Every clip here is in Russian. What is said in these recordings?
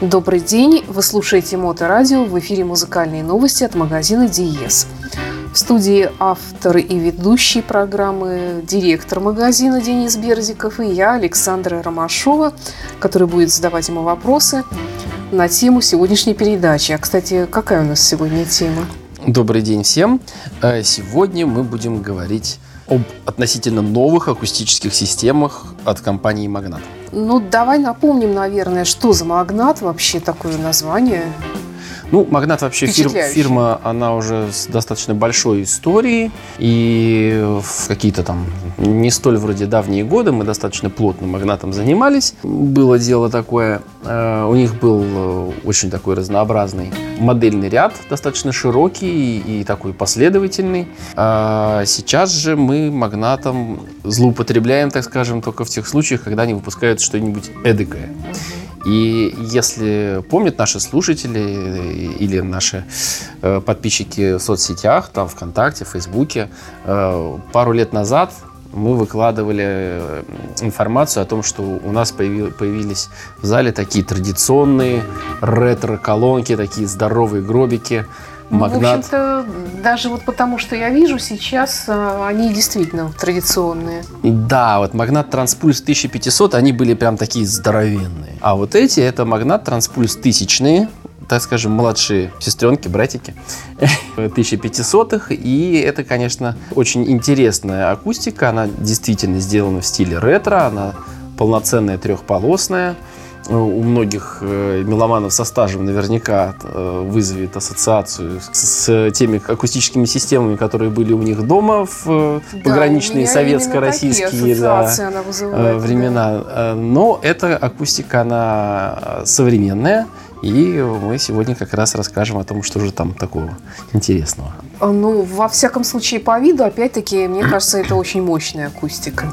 Добрый день, вы слушаете Моторадио, в эфире музыкальные новости от магазина Диес. В студии автор и ведущий программы, директор магазина Денис Берзиков и я, Александра Ромашова, который будет задавать ему вопросы на тему сегодняшней передачи. А, кстати, какая у нас сегодня тема? Добрый день всем. Э, сегодня мы будем говорить об относительно новых акустических системах от компании «Магнат». Ну, давай напомним, наверное, что за «Магнат» вообще такое название. Ну, Магнат вообще фир, фирма, она уже с достаточно большой историей. И в какие-то там не столь вроде давние годы мы достаточно плотно Магнатом занимались. Было дело такое, э, у них был э, очень такой разнообразный модельный ряд, достаточно широкий и такой последовательный. А сейчас же мы Магнатом злоупотребляем, так скажем, только в тех случаях, когда они выпускают что-нибудь эдакое. И если помнят наши слушатели или наши э, подписчики в соцсетях, там ВКонтакте, Фейсбуке, э, пару лет назад мы выкладывали э, информацию о том, что у нас появились в зале такие традиционные ретро-колонки, такие здоровые гробики, магнат. Ну, в общем-то, даже вот потому, что я вижу сейчас, а, они действительно традиционные. Да, вот магнат Транспульс 1500, они были прям такие здоровенные. А вот эти, это магнат Транспульс тысячные, так скажем, младшие сестренки, братики 1500-х. И это, конечно, очень интересная акустика. Она действительно сделана в стиле ретро. Она полноценная трехполосная. Э, у многих э, меломанов со стажем наверняка э, вызовет ассоциацию с теми акустическими системами, которые были у них дома в да, пограничные советско-российские да, времена. Да. Но эта акустика, она современная. И мы сегодня как раз расскажем о том, что же там такого интересного. Ну, во всяком случае, по виду, опять-таки, мне кажется, это очень мощная акустика.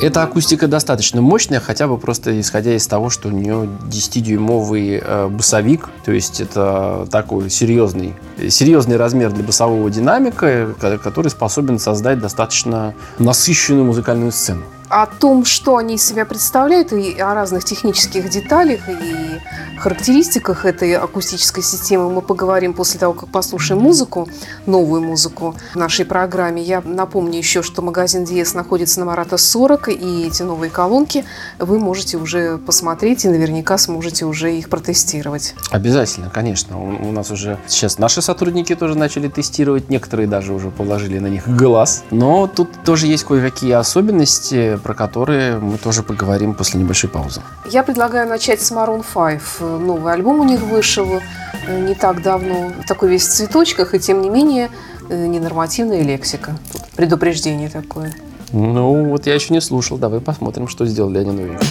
Эта акустика достаточно мощная, хотя бы просто исходя из того, что у нее 10-дюймовый э, басовик, то есть это такой серьезный, серьезный размер для басового динамика, который способен создать достаточно насыщенную музыкальную сцену о том, что они из себя представляют, и о разных технических деталях и характеристиках этой акустической системы мы поговорим после того, как послушаем музыку, новую музыку в нашей программе. Я напомню еще, что магазин Диес находится на Марата 40, и эти новые колонки вы можете уже посмотреть и наверняка сможете уже их протестировать. Обязательно, конечно. У, у нас уже сейчас наши сотрудники тоже начали тестировать, некоторые даже уже положили на них глаз. Но тут тоже есть кое-какие особенности, про которые мы тоже поговорим после небольшой паузы. Я предлагаю начать с Maroon 5. Новый альбом у них вышел э, не так давно, такой весь в цветочках, и тем не менее э, ненормативная лексика. Тут предупреждение такое. Ну, вот я еще не слушал. Давай посмотрим, что сделали они новенькие.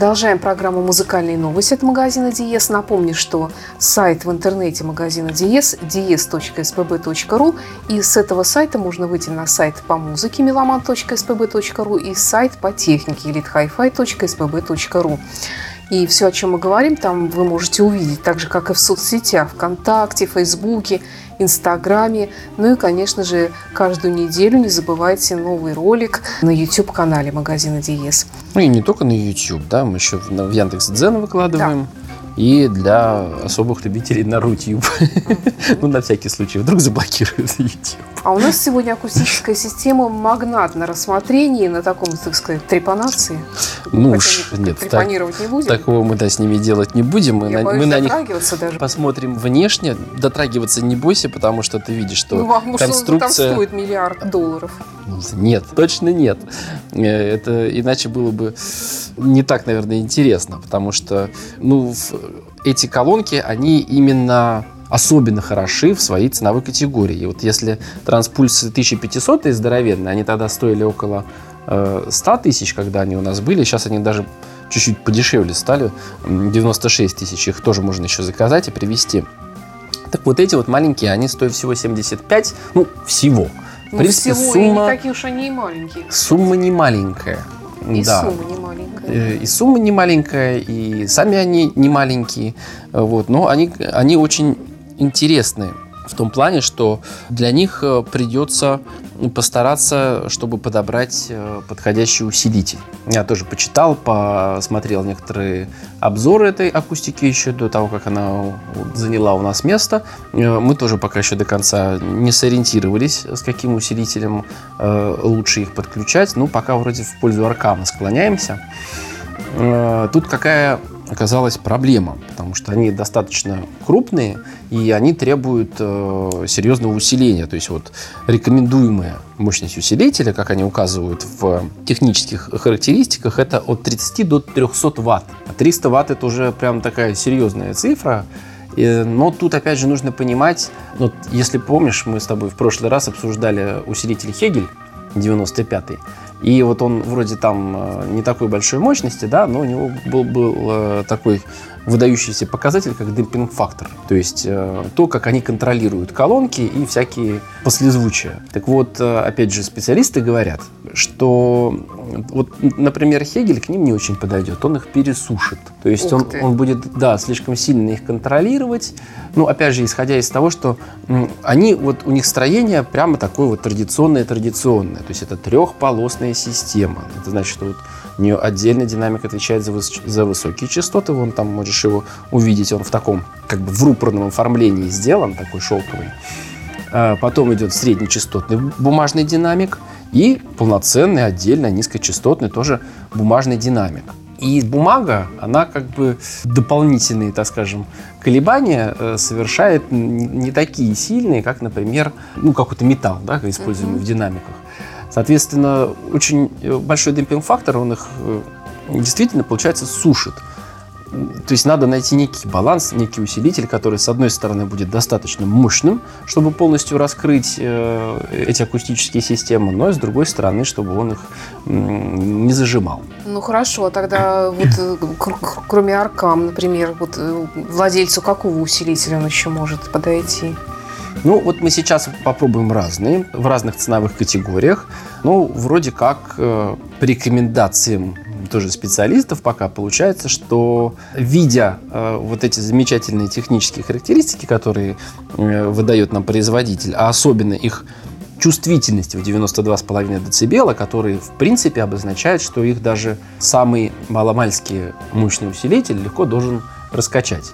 Продолжаем программу «Музыкальные новости» от магазина Диес. Напомню, что сайт в интернете магазина Диес dies.spb.ru и с этого сайта можно выйти на сайт по музыке meloman.spb.ru и сайт по технике elitehifi.spb.ru. И все, о чем мы говорим, там вы можете увидеть, так же, как и в соцсетях, ВКонтакте, Фейсбуке, Инстаграме. Ну и, конечно же, каждую неделю не забывайте новый ролик на YouTube-канале магазина Диес. Ну и не только на YouTube, да, мы еще в Яндекс.Дзен выкладываем. Да и для особых любителей на Рутюб. ну, на всякий случай, вдруг заблокируют YouTube. А у нас сегодня акустическая система магнат на рассмотрении, на таком, так сказать, трепанации. Ну уж, нет, трепанировать так, не будем. Такого мы да, с ними делать не будем. Мы, Я на, мы на них даже. посмотрим внешне. Дотрагиваться не бойся, потому что ты видишь, что ну, конструкция... Там стоит миллиард долларов. Нет, точно нет. Э, это иначе было бы не так, наверное, интересно, потому что, ну, эти колонки, они именно особенно хороши в своей ценовой категории. И вот если транспульсы 1500 и здоровенные, они тогда стоили около э, 100 тысяч, когда они у нас были, сейчас они даже чуть-чуть подешевле стали, 96 тысяч, их тоже можно еще заказать и привезти. Так вот эти вот маленькие, они стоят всего 75, ну, всего. В ну, принципе, всего, сумма... И не такие уж они и маленькие. Сумма не маленькая. И да. сумма не маленькая. Э, и сумма не маленькая, и сами они не маленькие. Вот, но они, они очень интересные в том плане, что для них э, придется постараться, чтобы подобрать э, подходящий усилитель. Я тоже почитал, посмотрел некоторые обзоры этой акустики еще до того, как она заняла у нас место. Э, мы тоже пока еще до конца не сориентировались, с каким усилителем лучше их подключать. Ну, пока вроде в пользу Аркама склоняемся. Тут какая оказалась проблема, потому что они достаточно крупные и они требуют э, серьезного усиления. То есть вот рекомендуемая мощность усилителя, как они указывают в технических характеристиках, это от 30 до 300 ватт. А 300 ватт это уже прям такая серьезная цифра. Но тут опять же нужно понимать, вот если помнишь, мы с тобой в прошлый раз обсуждали усилитель Хегель 95-й. И вот он вроде там э, не такой большой мощности, да, но у него был, был э, такой выдающийся показатель, как демпинг-фактор. То есть э, то, как они контролируют колонки и всякие послезвучия. Так вот, опять же, специалисты говорят, что вот, например, Хегель к ним не очень подойдет, он их пересушит. То есть он, он будет, да, слишком сильно их контролировать. Ну, опять же, исходя из того, что они, вот у них строение прямо такое вот традиционное-традиционное. То есть это трехполосная система. Это значит, что вот у нее отдельно динамик отвечает за, выс за высокие частоты. Вон там можешь его увидеть, он в таком, как бы в рупорном оформлении сделан, такой шелковый. А потом идет среднечастотный бумажный динамик и полноценный отдельно низкочастотный тоже бумажный динамик. И бумага, она как бы дополнительные, так скажем, колебания э, совершает не такие сильные, как, например, ну, какой-то металл, да, используемый mm-hmm. в динамиках. Соответственно, очень э, большой демпинг-фактор, он их э, действительно, получается, сушит. То есть надо найти некий баланс, некий усилитель, который, с одной стороны, будет достаточно мощным, чтобы полностью раскрыть э, эти акустические системы, но и с другой стороны, чтобы он их не зажимал. Ну хорошо, тогда вот кроме аркам, например, вот владельцу какого усилителя он еще может подойти? Ну, вот мы сейчас попробуем разные, в разных ценовых категориях. Ну, вроде как э, по рекомендациям тоже специалистов пока получается, что видя э, вот эти замечательные технические характеристики, которые э, выдает нам производитель, а особенно их чувствительность в 92,5 дБ, которые в принципе обозначают, что их даже самый маломальский мощный усилитель легко должен раскачать.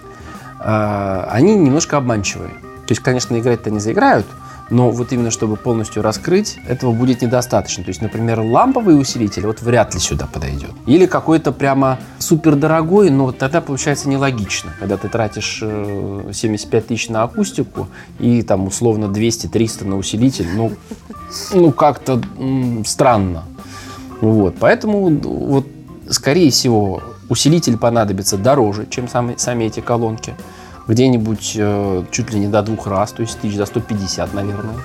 Э, они немножко обманчивые. То есть, конечно, играть-то не заиграют, но вот именно чтобы полностью раскрыть, этого будет недостаточно. То есть, например, ламповый усилитель вот вряд ли сюда подойдет. Или какой-то прямо супер дорогой, но тогда получается нелогично, когда ты тратишь 75 э, тысяч на акустику и там условно 200-300 на усилитель, ну, ну как-то странно. Вот, поэтому вот скорее всего усилитель понадобится дороже, чем сами, сами эти колонки где-нибудь э, чуть ли не до двух раз, то есть тысяч за 150, наверное.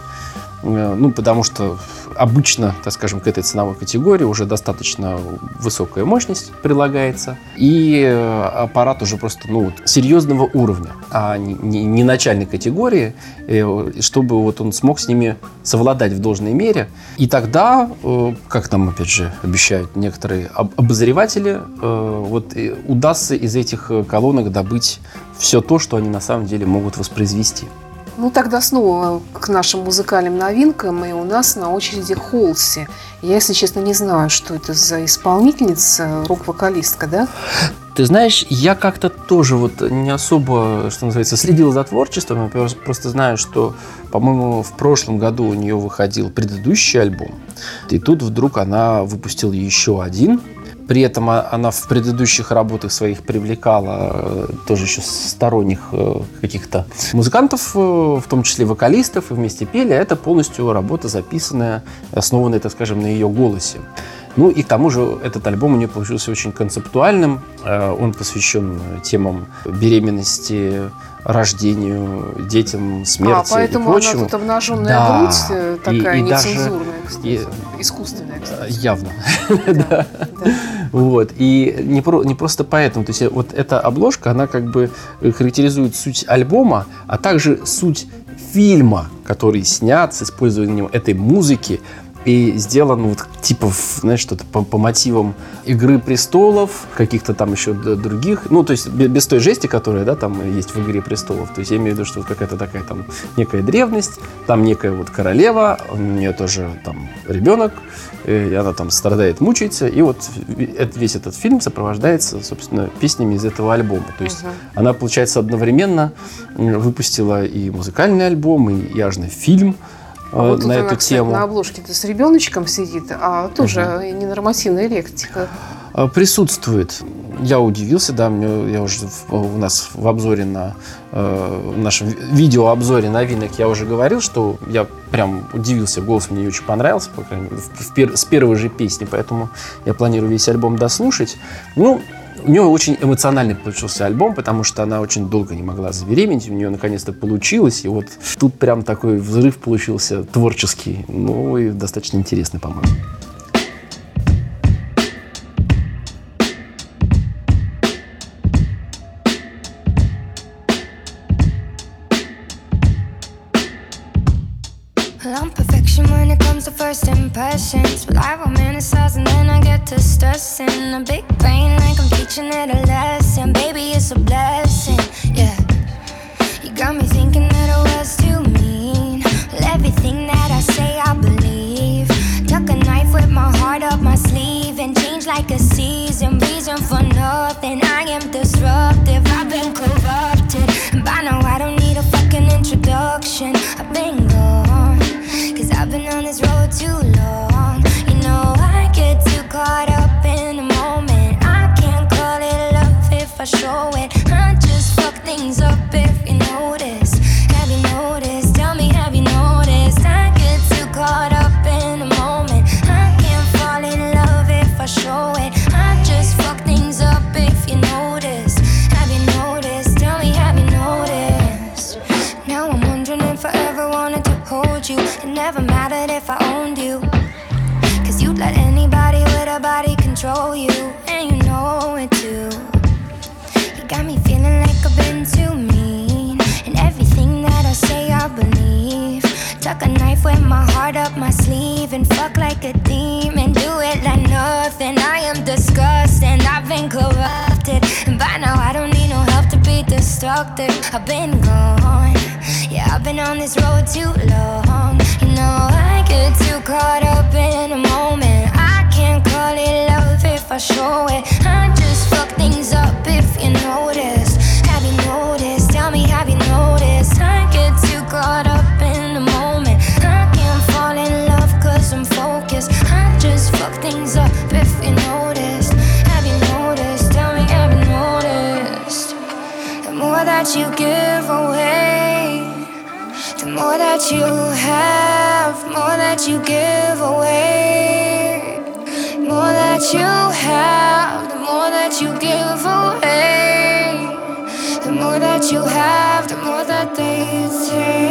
Э, ну, потому что обычно, так скажем, к этой ценовой категории уже достаточно высокая мощность прилагается, и э, аппарат уже просто ну, серьезного уровня, а не, не, не начальной категории, э, чтобы вот он смог с ними совладать в должной мере. И тогда, как нам, опять же, обещают некоторые обозреватели, вот удастся из этих колонок добыть все то, что они на самом деле могут воспроизвести. Ну, тогда снова к нашим музыкальным новинкам. И у нас на очереди Холси. Я, если честно, не знаю, что это за исполнительница, рок-вокалистка, да? Ты знаешь, я как-то тоже вот не особо, что называется, следил за творчеством. Я просто знаю, что, по-моему, в прошлом году у нее выходил предыдущий альбом. И тут вдруг она выпустила еще один при этом она в предыдущих работах своих привлекала э, тоже еще сторонних э, каких-то музыкантов, э, в том числе вокалистов, и вместе пели. Это полностью работа записанная, основанная, так скажем, на ее голосе. Ну и к тому же этот альбом у нее получился очень концептуальным. Он посвящен темам беременности, рождению, детям, смерти а, поэтому и прочему. она тут обнаженная да. грудь такая и, и нецензурная, даже, кстати, и, искусственная, кстати. Явно. да. Вот. И не, про, не просто поэтому. То есть вот эта обложка, она как бы характеризует суть альбома, а также суть фильма, который снят с использованием этой музыки, и сделан вот типа, знаешь, что-то по, по мотивам Игры престолов, каких-то там еще других, ну, то есть без той жести, которая, да, там есть в Игре престолов. То есть я имею в виду, что вот какая-то такая там некая древность, там некая вот королева, у нее тоже там ребенок, и она там страдает, мучается, и вот весь этот фильм сопровождается, собственно, песнями из этого альбома. То есть uh-huh. она, получается, одновременно выпустила и музыкальный альбом, и яжный фильм, а вот на эту она, кстати, тему. На обложке-то с ребеночком сидит, а тоже угу. ненормативная лектика. А, присутствует. Я удивился, да, мне, я уже у нас в обзоре на э, в нашем видеообзоре новинок я уже говорил, что я прям удивился, голос мне очень понравился, по крайней мере, в, в с первой же песни, поэтому я планирую весь альбом дослушать. Ну, у нее очень эмоциональный получился альбом, потому что она очень долго не могла забеременеть, у нее наконец-то получилось, и вот тут прям такой взрыв получился творческий, ну и достаточно интересный, по-моему. first impressions But I romanticize and then I get to stressing A big brain like I'm teaching it a lesson. Baby, it's a blessing, yeah. You got me thinking that I was too mean. Well, Everything that I say I believe. Tuck a knife with my heart up my sleeve And change like a season. Reason for nothing I am disruptive. I've been corrupted up my sleeve and fuck like a demon. Do it like nothing. I am disgusting. I've been corrupted. And by now, I don't need no help to be destructive. I've been gone. Yeah, I've been on this road too long. You know, I get too caught up in a moment. I can't call it love if I show it. I just fuck things up if you notice. That you give away. The more that you have, more that you give away. More that you have, the more that you give away. The more that you have, the more that they take.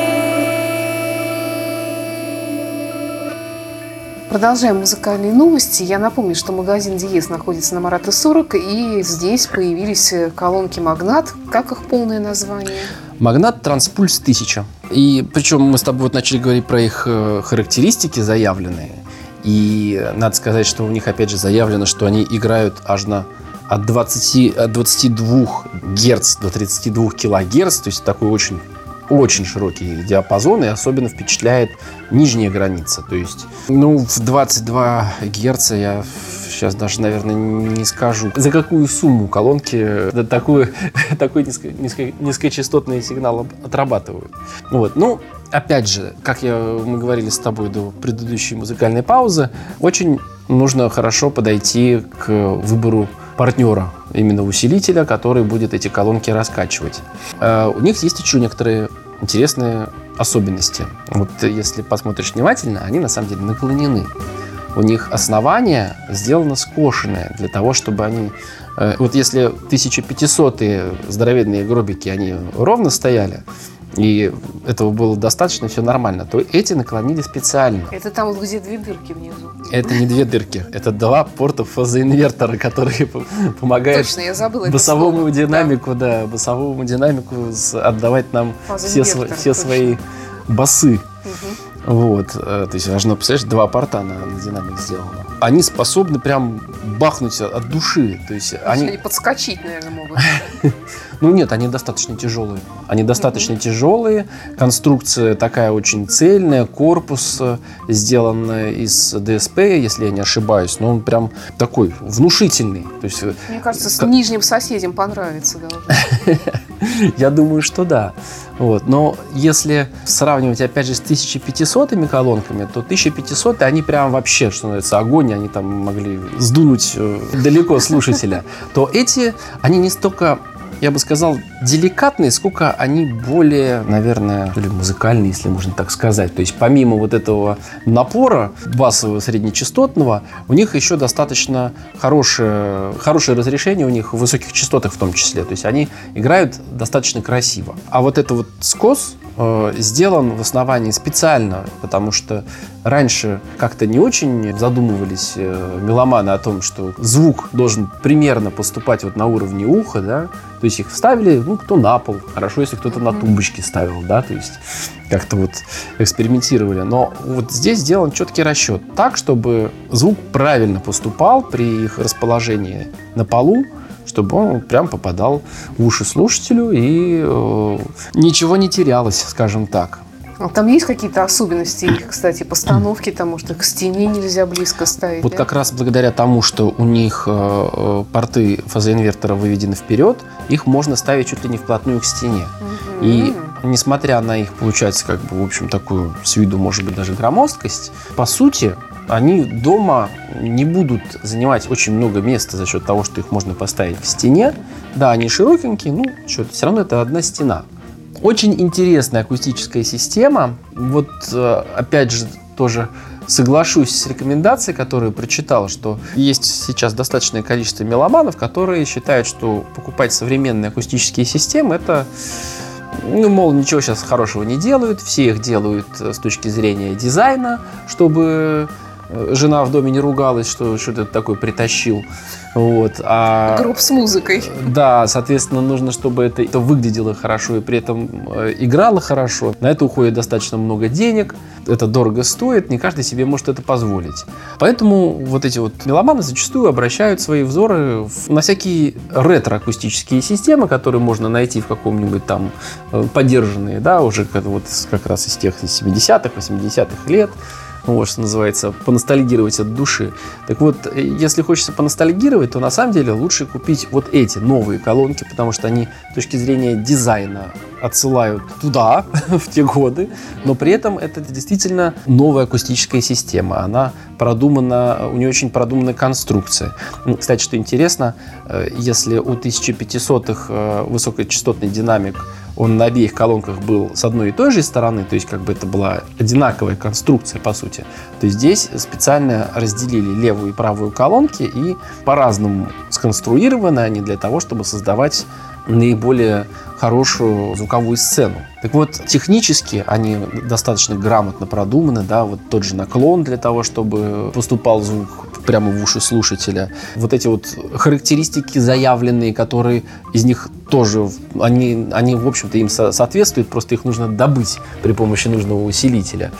Продолжаем музыкальные новости. Я напомню, что магазин Диез находится на Марата 40, и здесь появились колонки Магнат. Как их полное название? Магнат Транспульс 1000. И причем мы с тобой вот начали говорить про их э, характеристики заявленные. И надо сказать, что у них опять же заявлено, что они играют аж на от, 20, от 22 Гц до 32 килогерц, то есть такой очень очень широкий диапазон, и особенно впечатляет нижняя граница. То есть, ну, в 22 Гц я сейчас даже, наверное, не скажу, за какую сумму колонки такой, такой низко, низко, низкочастотный сигнал отрабатывают. Вот. Ну, опять же, как я, мы говорили с тобой до предыдущей музыкальной паузы, очень нужно хорошо подойти к выбору партнера, именно усилителя, который будет эти колонки раскачивать. Э, у них есть еще некоторые интересные особенности. Вот если посмотришь внимательно, они на самом деле наклонены. У них основание сделано скошенное для того, чтобы они... Э, вот если 1500-е здоровенные гробики, они ровно стояли, и этого было достаточно, все нормально, то эти наклонили специально. Это там вот где две дырки внизу. Это не две дырки, это два порта фазоинвертора, которые помогают Точно, я забыла басовому динамику, да. да, басовому динамику отдавать нам все, все свои басы. Угу. Вот, э, то есть должно, представляешь, два порта на, на динамик сделано. Они способны прям бахнуть от души. То есть они... они подскочить, наверное, могут. Ну нет, они достаточно тяжелые. Они достаточно mm-hmm. тяжелые. Конструкция такая очень цельная, корпус э, сделан из ДСП, если я не ошибаюсь, но он прям такой внушительный. То есть, э, Мне кажется, с нижним соседям понравится. Я думаю, что да. Вот. Но если сравнивать, опять же, с 1500 колонками, то 1500 они прям вообще, что называется, огонь, они там могли сдунуть э, далеко слушателя. То эти, они не столько я бы сказал, деликатные, сколько они более, наверное, или музыкальные, если можно так сказать. То есть помимо вот этого напора басового среднечастотного, у них еще достаточно хорошее, хорошее разрешение у них в высоких частотах в том числе. То есть они играют достаточно красиво. А вот это вот скос, Э, сделан в основании специально, потому что раньше как-то не очень задумывались э, меломаны о том, что звук должен примерно поступать вот на уровне уха, да, то есть их вставили, ну, кто на пол, хорошо, если кто-то на тумбочке ставил, да, то есть как-то вот экспериментировали. Но вот здесь сделан четкий расчет так, чтобы звук правильно поступал при их расположении на полу, чтобы он прям попадал в уши слушателю и э, ничего не терялось, скажем так. Там есть какие-то особенности их, кстати, постановки, потому что к стене нельзя близко ставить. Вот да? как раз благодаря тому, что у них э, э, порты фазоинвертора выведены вперед, их можно ставить чуть ли не вплотную к стене. Угу. И несмотря на их, получается, как бы, в общем, такую с виду, может быть, даже громоздкость, по сути, они дома не будут занимать очень много места за счет того, что их можно поставить в стене. Да, они широкенькие, ну, что все равно это одна стена. Очень интересная акустическая система. Вот, э, опять же, тоже соглашусь с рекомендацией, которую прочитал, что есть сейчас достаточное количество меломанов, которые считают, что покупать современные акустические системы это ну, мол, ничего сейчас хорошего не делают, все их делают с точки зрения дизайна, чтобы Э, жена в доме не ругалась, что что-то такое притащил. Вот, а, Групп с музыкой. Да, соответственно, нужно, чтобы это, это выглядело хорошо и при этом э, играло хорошо. На это уходит достаточно много денег, это дорого стоит, не каждый себе может это позволить. Поэтому вот эти вот меломаны зачастую обращают свои взоры на всякие ретро-акустические системы, которые можно найти в каком-нибудь там э, поддержанные, да, уже как, вот, как раз из тех 70-х, 80-х лет вот, что называется, поностальгировать от души. Так вот, если хочется поностальгировать, то на самом деле лучше купить вот эти новые колонки, потому что они с точки зрения дизайна отсылают туда, в те годы, но при этом это действительно новая акустическая система. Она продумана, у нее очень продуманная конструкция. Кстати, что интересно, э, если у 1500-х э, высокочастотный динамик он на обеих колонках был с одной и той же стороны, то есть как бы это была одинаковая конструкция по сути, то здесь специально разделили левую и правую колонки и по-разному сконструированы они для того, чтобы создавать наиболее хорошую звуковую сцену. Так вот, технически они достаточно грамотно продуманы, да, вот тот же наклон для того, чтобы поступал звук прямо в уши слушателя. Вот эти вот характеристики заявленные, которые из них тоже, они, они в общем-то, им соответствуют, просто их нужно добыть при помощи нужного усилителя.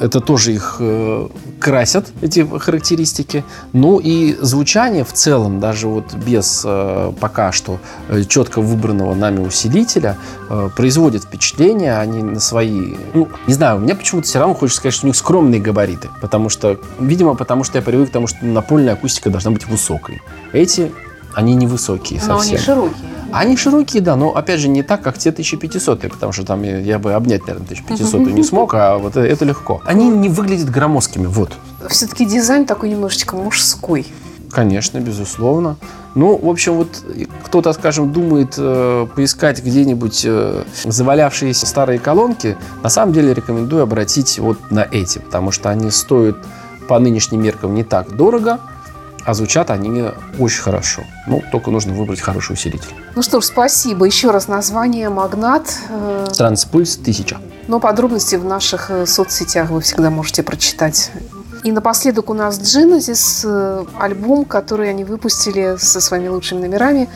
Это тоже их э, красят, эти характеристики. Ну и звучание в целом, даже вот без э, пока что э, четко выбранного нами усилителя, э, производит впечатление, они на свои... Ну, не знаю, мне почему-то все равно хочется сказать, что у них скромные габариты. Потому что, видимо, потому что я привык к тому, что напольная акустика должна быть высокой. Эти, они невысокие совсем. Но они широкие. Они широкие, да, но опять же не так, как те 1500, потому что там я, я бы обнять, наверное, 1500 не смог, а вот это легко. Они не выглядят громоздкими, вот. Все-таки дизайн такой немножечко мужской. Конечно, безусловно. Ну, в общем, вот кто-то, скажем, думает э, поискать где-нибудь э, завалявшиеся старые колонки. На самом деле рекомендую обратить вот на эти, потому что они стоят по нынешним меркам не так дорого, а звучат они очень хорошо. Ну, только нужно выбрать хороший усилитель. Ну что ж, спасибо. Еще раз название «Магнат». Э, Транспульс 1000. Но подробности в наших э, соцсетях вы всегда можете прочитать. И напоследок у нас Genesis, э, альбом, который они выпустили со своими лучшими номерами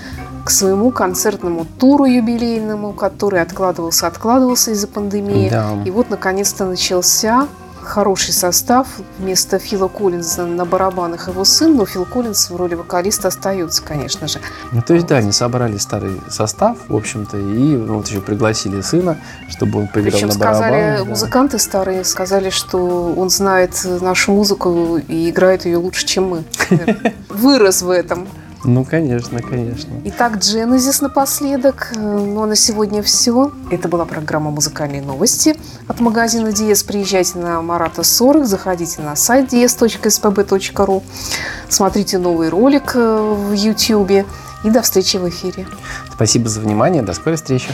к своему концертному туру юбилейному, который откладывался, откладывался из-за пандемии. Да. И вот наконец-то начался хороший состав. Вместо Фила Коллинза на барабанах его сын, но Фил Коллинз в роли вокалиста остается, конечно же. Ну, то есть, да, они собрали старый состав, в общем-то, и вот еще пригласили сына, чтобы он поиграл Причем на барабанах. сказали, да. музыканты старые сказали, что он знает нашу музыку и играет ее лучше, чем мы. Вырос в этом. Ну, конечно, конечно. Итак, Genesis напоследок. Ну, а на сегодня все. Это была программа «Музыкальные новости» от магазина DS. Приезжайте на Марата 40, заходите на сайт ds.spb.ru, смотрите новый ролик э, в YouTube и до встречи в эфире. Спасибо за внимание. До скорой встречи.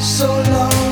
so long.